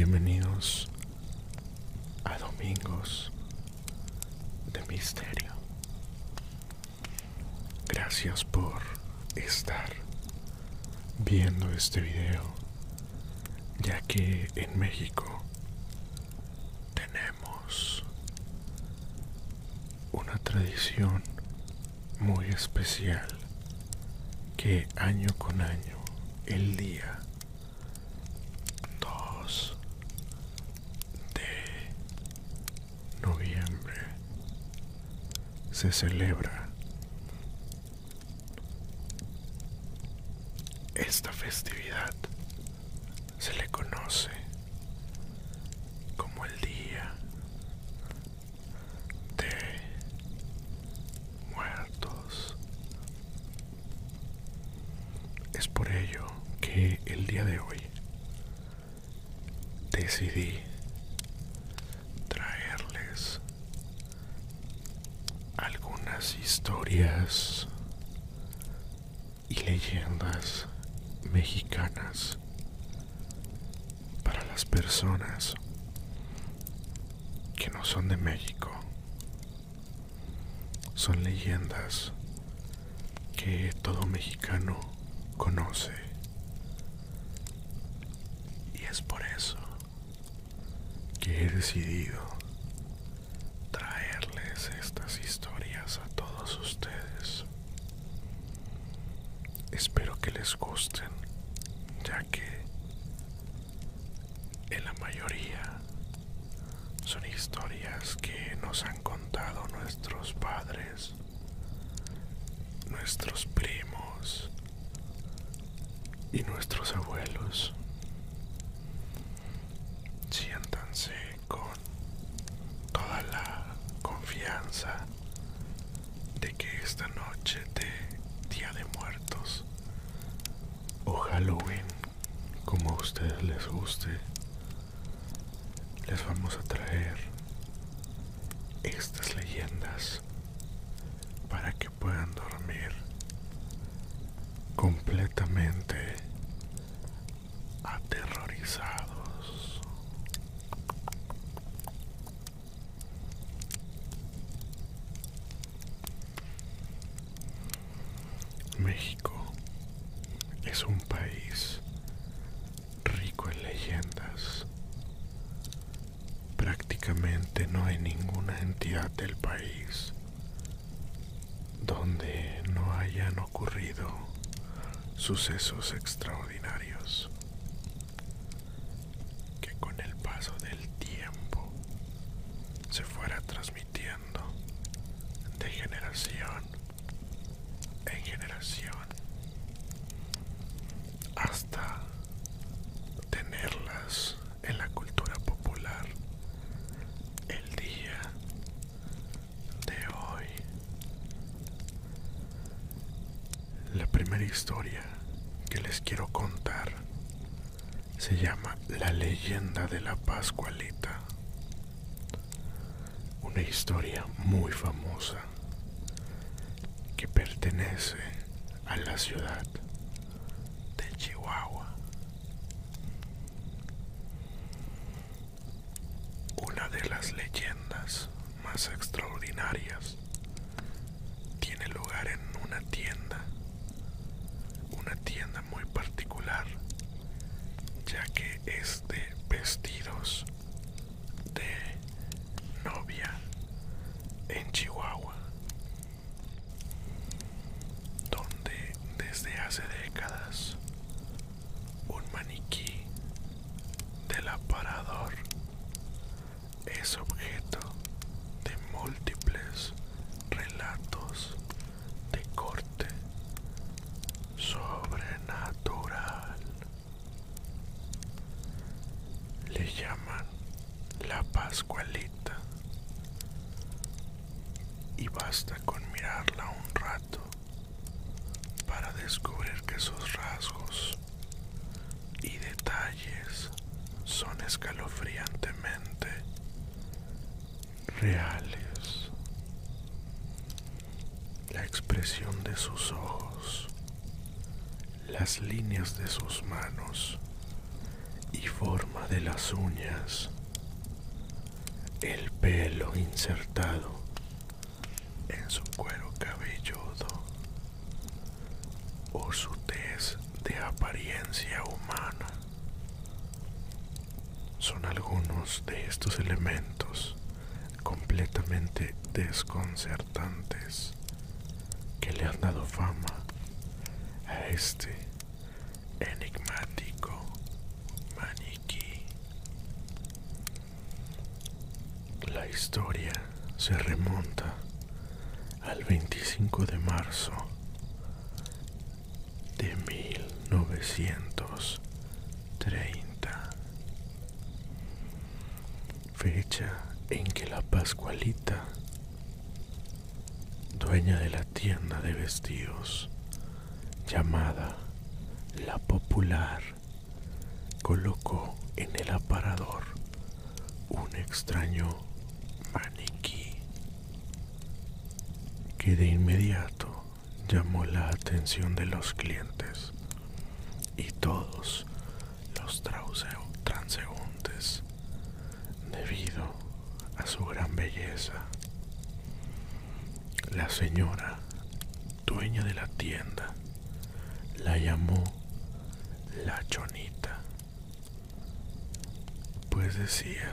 Bienvenidos a Domingos de Misterio. Gracias por estar viendo este video, ya que en México tenemos una tradición muy especial que año con año el día 2 de noviembre. Se celebra esta festividad. Se le conoce como el día de muertos es por ello que el día de hoy decidí traerles historias y leyendas mexicanas para las personas que no son de México. Son leyendas que todo mexicano conoce. Y es por eso que he decidido traerles estas historias a todos ustedes. Espero que les gusten, ya que en la mayoría son historias que nos han contado nuestros padres, nuestros primos y nuestros abuelos. Siéntanse con toda la confianza de que esta noche de Día de Muertos o Halloween, como a ustedes les guste, les vamos a traer estas leyendas para que puedan dormir completamente aterrorizados. México es un país rico en leyendas. Ninguna entidad del país donde no hayan ocurrido sucesos extraordinarios que con el paso del tiempo se fuera transmitiendo de generación en generación hasta tenerlas en la cultura popular el día de hoy. La primera historia que les quiero contar se llama La leyenda de la Pascualita. Una historia muy famosa que pertenece a la ciudad de Chihuahua. Una de las leyendas más extraordinarias tiene lugar en una tienda, una tienda muy particular, ya que es de vestidos de novia en Chihuahua, donde desde hace décadas un maniquí del aparador es objeto de múltiples relatos de corte sobrenatural. Le llaman la Pascualita y basta con mirarla un rato para descubrir que sus rasgos y detalles son escalofriantemente reales. La expresión de sus ojos, las líneas de sus manos y forma de las uñas, el pelo insertado en su cuero cabelludo o su tez de apariencia humana. Son de estos elementos completamente desconcertantes que le han dado fama a este enigmático maniquí. La historia se remonta al 25 de marzo de 1930, fecha en que la Pascualita, dueña de la tienda de vestidos llamada La Popular, colocó en el aparador un extraño maniquí que de inmediato llamó la atención de los clientes y todos los transeúntes debido a su gran belleza. La señora, dueña de la tienda, la llamó la chonita, pues decía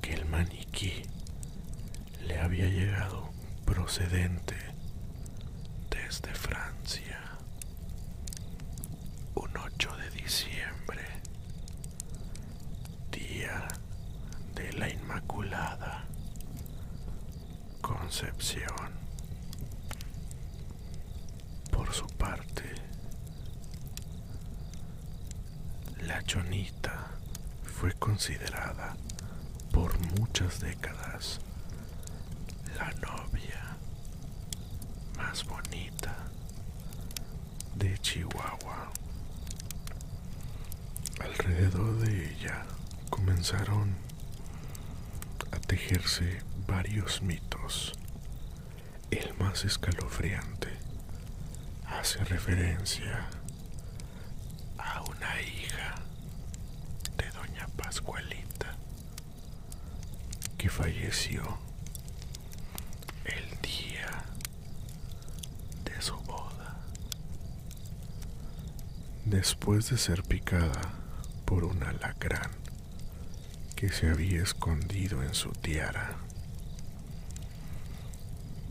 que el maniquí le había llegado procedente desde Francia. Un 8 de diciembre, día de la Inmaculada Concepción. Por su la chonita fue considerada por muchas décadas la novia más bonita de Chihuahua. Alrededor de ella comenzaron a tejerse varios mitos. El más escalofriante hace referencia a una hija de doña Pascualita que falleció el día de su boda. Después de ser picada por un alacrán que se había escondido en su tiara,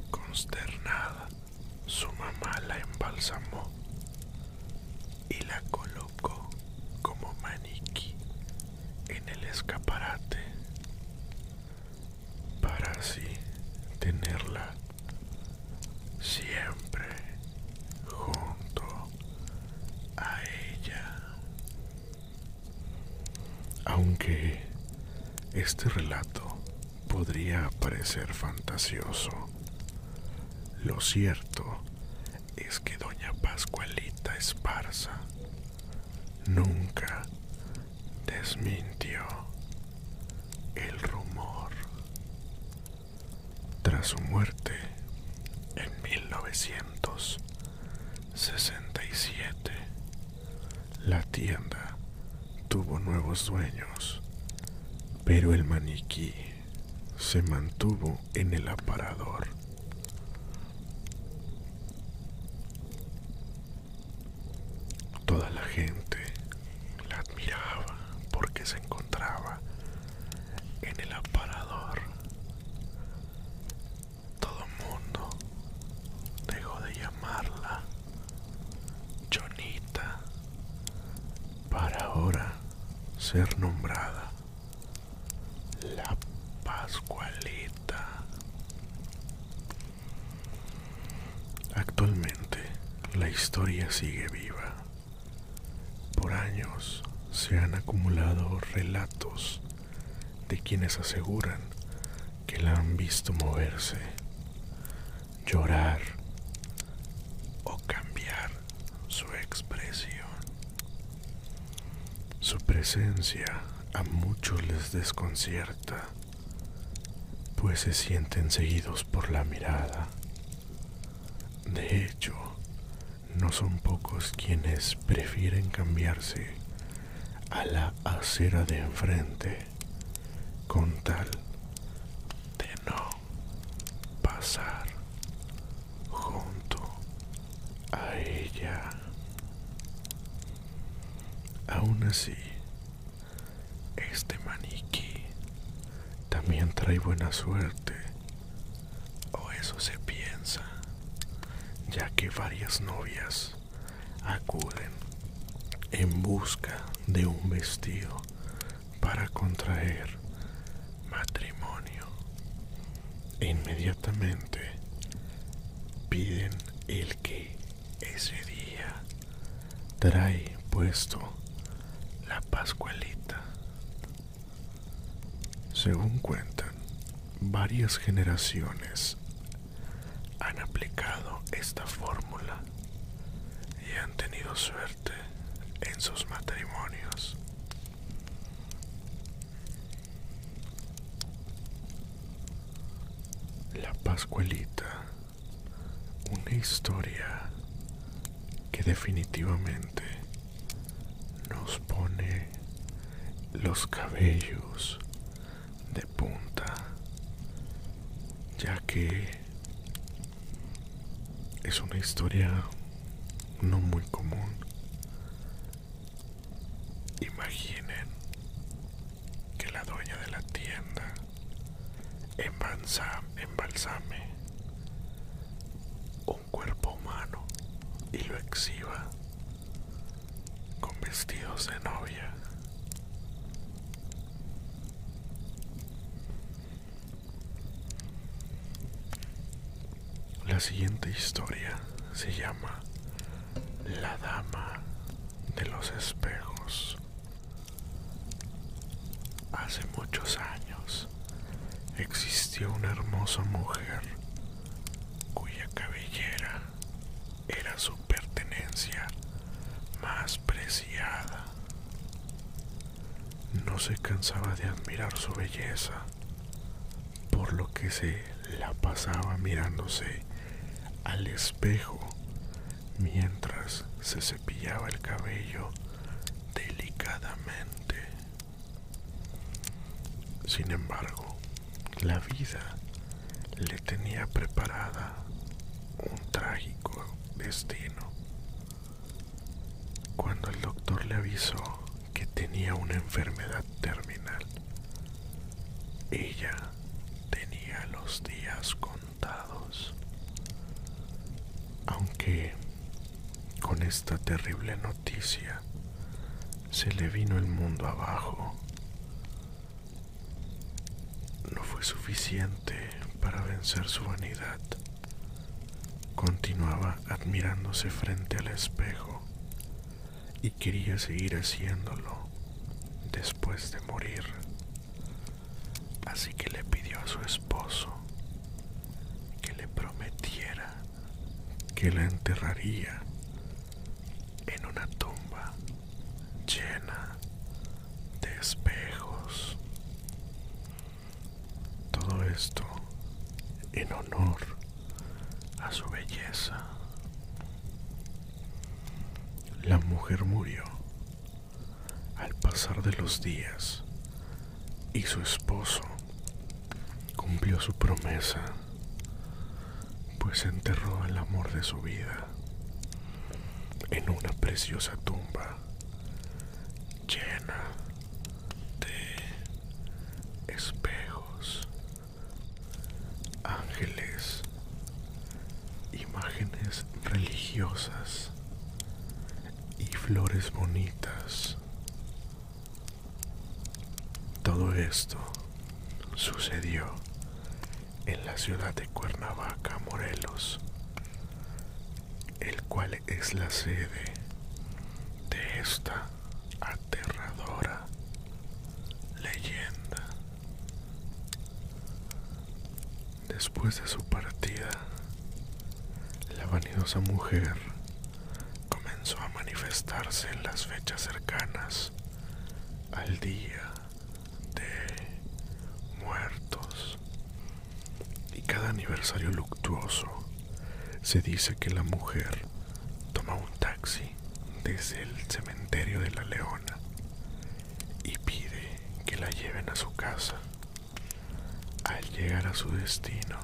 consternada, su mamá la embalsamó y la colocó como maniquí en el escaparate para así tenerla siempre junto a ella. Aunque este relato podría parecer fantasioso, lo cierto es que doña Pascualita Esparza nunca desmintió el rumor. Tras su muerte en 1967, la tienda tuvo nuevos dueños, pero el maniquí se mantuvo en el aparador. Toda la gente la admiraba porque se encontraba en el aparador. Todo el mundo dejó de llamarla Jonita para ahora ser nombrada la Pascualita. Actualmente la historia sigue viva. Por años se han acumulado relatos de quienes aseguran que la han visto moverse, llorar o cambiar su expresión. Su presencia a muchos les desconcierta, pues se sienten seguidos por la mirada. De hecho, no son pocos quienes prefieren cambiarse a la acera de enfrente con tal de no pasar junto a ella. Aún así, este maniquí también trae buena suerte, o eso se piensa, ya que varias novias acuden en busca de un vestido para contraer matrimonio inmediatamente piden el que ese día trae puesto la pascualita. Según cuentan, varias generaciones han aplicado esta fórmula y han tenido suerte en sus matrimonios. La Pascualita, una historia que definitivamente nos pone los cabellos de punta, ya que es una historia no muy común. Imaginen que la dueña de la tienda embalsame un cuerpo humano y lo exhiba con vestidos de novia. La siguiente historia se llama La Dama de los Espejos. Hace muchos años existió una hermosa mujer cuya cabellera era su pertenencia más preciada. No se cansaba de admirar su belleza, por lo que se la pasaba mirándose al espejo mientras se cepillaba el cabello delicadamente. Sin embargo, la vida le tenía preparada un trágico destino. Cuando el doctor le avisó que tenía una enfermedad terminal, ella tenía los días contados. Aunque con esta terrible noticia se le vino el mundo abajo, no fue suficiente para vencer su vanidad. Continuaba admirándose frente al espejo y quería seguir haciéndolo después de morir. Así que le pidió a su esposo que le prometiera que la enterraría en una tumba llena de espejos. Todo esto en honor a su belleza. La mujer murió al pasar de los días y su esposo cumplió su promesa, pues enterró al amor de su vida en una preciosa tumba llena de espejos, ángeles, imágenes religiosas y flores bonitas. Todo esto sucedió en la ciudad de Cuernavaca, Morelos, el cual es la sede de esta aterradora leyenda. Después de su partida, la vanidosa mujer comenzó a manifestarse en las fechas cercanas al día de muertos y aniversario luctuoso se dice que la mujer toma un taxi desde el cementerio de la Leona lleven a su casa. Al llegar a su destino,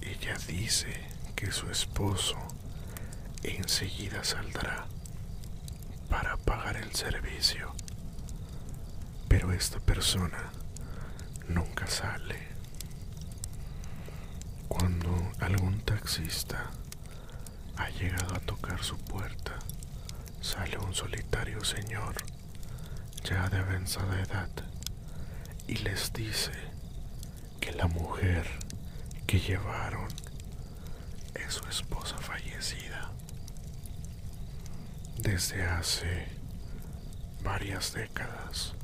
ella dice que su esposo enseguida saldrá para pagar el servicio. Pero esta persona nunca sale. Cuando algún taxista ha llegado a tocar su puerta, sale un solitario señor ya de avanzada edad y les dice que la mujer que llevaron es su esposa fallecida desde hace varias décadas.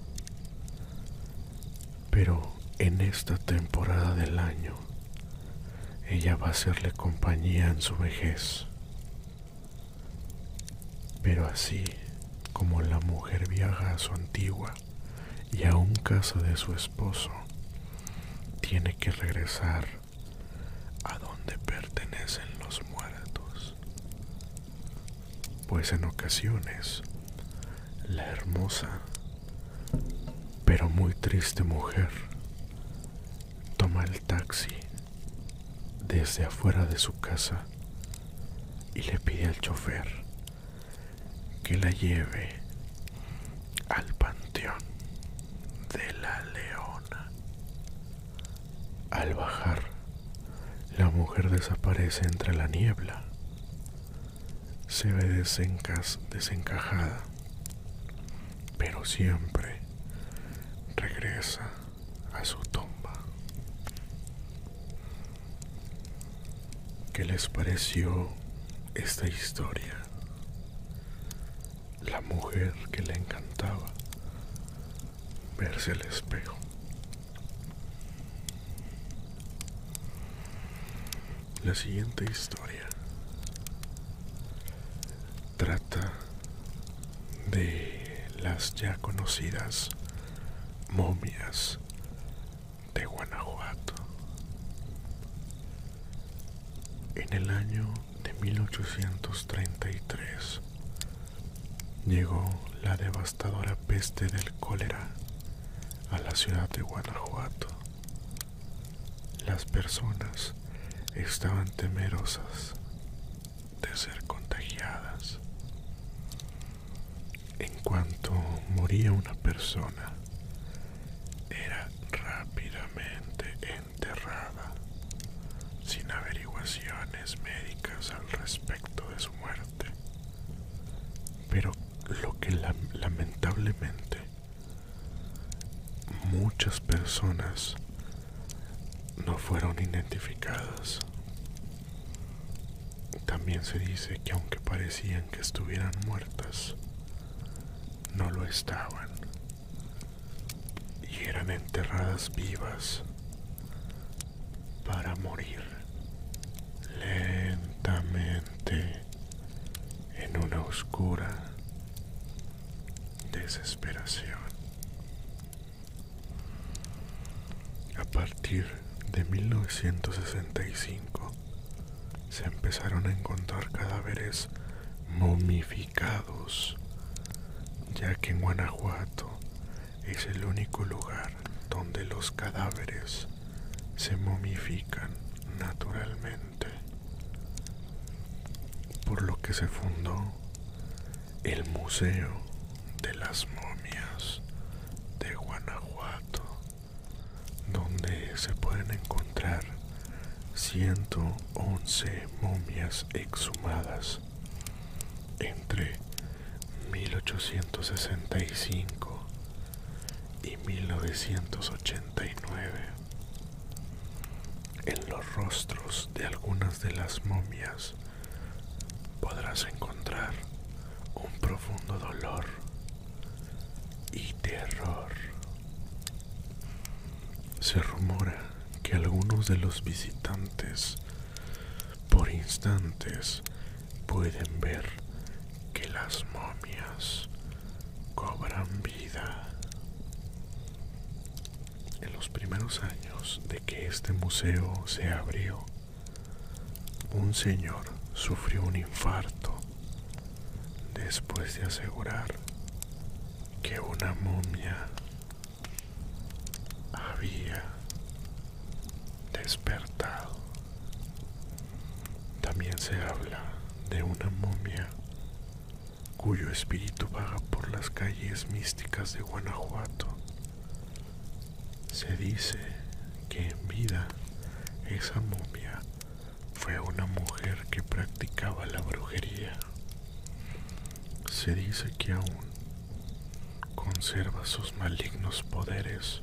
Pero en esta temporada del año, ella va a hacerle compañía en su vejez. Pero así como la mujer viaja a su antigua y aún casa de su esposo, tiene que regresar a donde pertenecen los muertos. Pues en ocasiones, la hermosa pero muy triste mujer toma el taxi desde afuera de su casa y le pide al chofer que la lleve al panteón de la leona. Al bajar, la mujer desaparece entre la niebla. Se ve desencajada, pero siempre regresa a su tumba. ¿Qué les pareció esta historia? la mujer que le encantaba verse al espejo. La siguiente historia trata de las ya conocidas momias de Guanajuato. En el año de 1833, llegó la devastadora peste del cólera a la ciudad de Guanajuato. Las personas estaban temerosas de ser contagiadas. En cuanto moría una persona, era rápidamente enterrada sin médicas al respecto de su muerte. Pero lo que lamentablemente muchas personas no fueron identificadas. También se dice que aunque parecían que estuvieran muertas, no lo estaban y eran enterradas vivas para morir lentamente en una oscura desesperación. A partir de 1965 se empezaron a encontrar cadáveres momificados, ya que en Guanajuato es el único lugar donde los cadáveres se momifican naturalmente, por lo se fundó el Museo de las momias de Guanajuato, donde se pueden encontrar 111 momias exhumadas entre 1865 y 1989. En los rostros de algunas de las momias podrás encontrar un profundo dolor y terror. Se rumora que algunos de los visitantes por instantes pueden ver que las momias cobran vida. En los primeros años de que este museo se abrió, un señor sufrió un infarto después de asegurar que una momia había despertado. También se habla de una momia cuyo espíritu vaga por las calles místicas de Guanajuato. Se dice que en vida esa momia fue una mujer que practicaba la brujería. Se dice que aún conserva sus malignos poderes,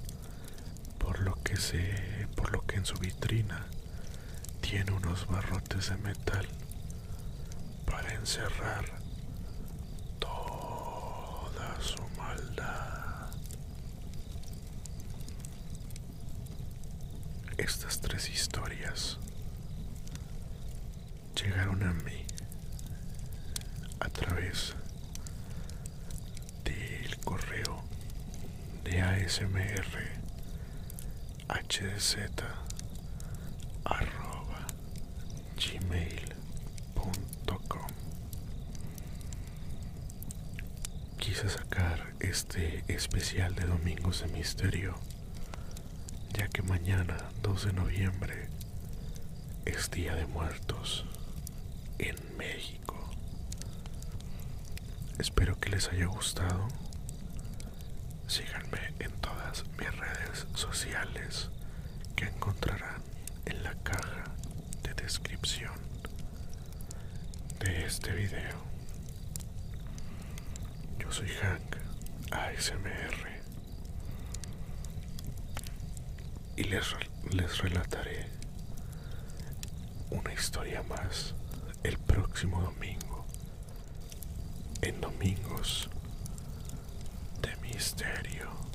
por lo que se, por lo que en su vitrina tiene unos barrotes de metal para encerrar toda su maldad. Estas tres historias a mí a través del correo de ASMR HDZ arroba gmail.com Quise sacar este especial de Domingos de Misterio, ya que mañana, 2 de noviembre, es Día de Muertos en México. Espero que les haya gustado. Síganme en todas mis redes sociales que encontrarán en la caja de descripción de este video. Yo soy Hank ASMR y les, les relataré una historia más el próximo domingo en Domingos de Misterio.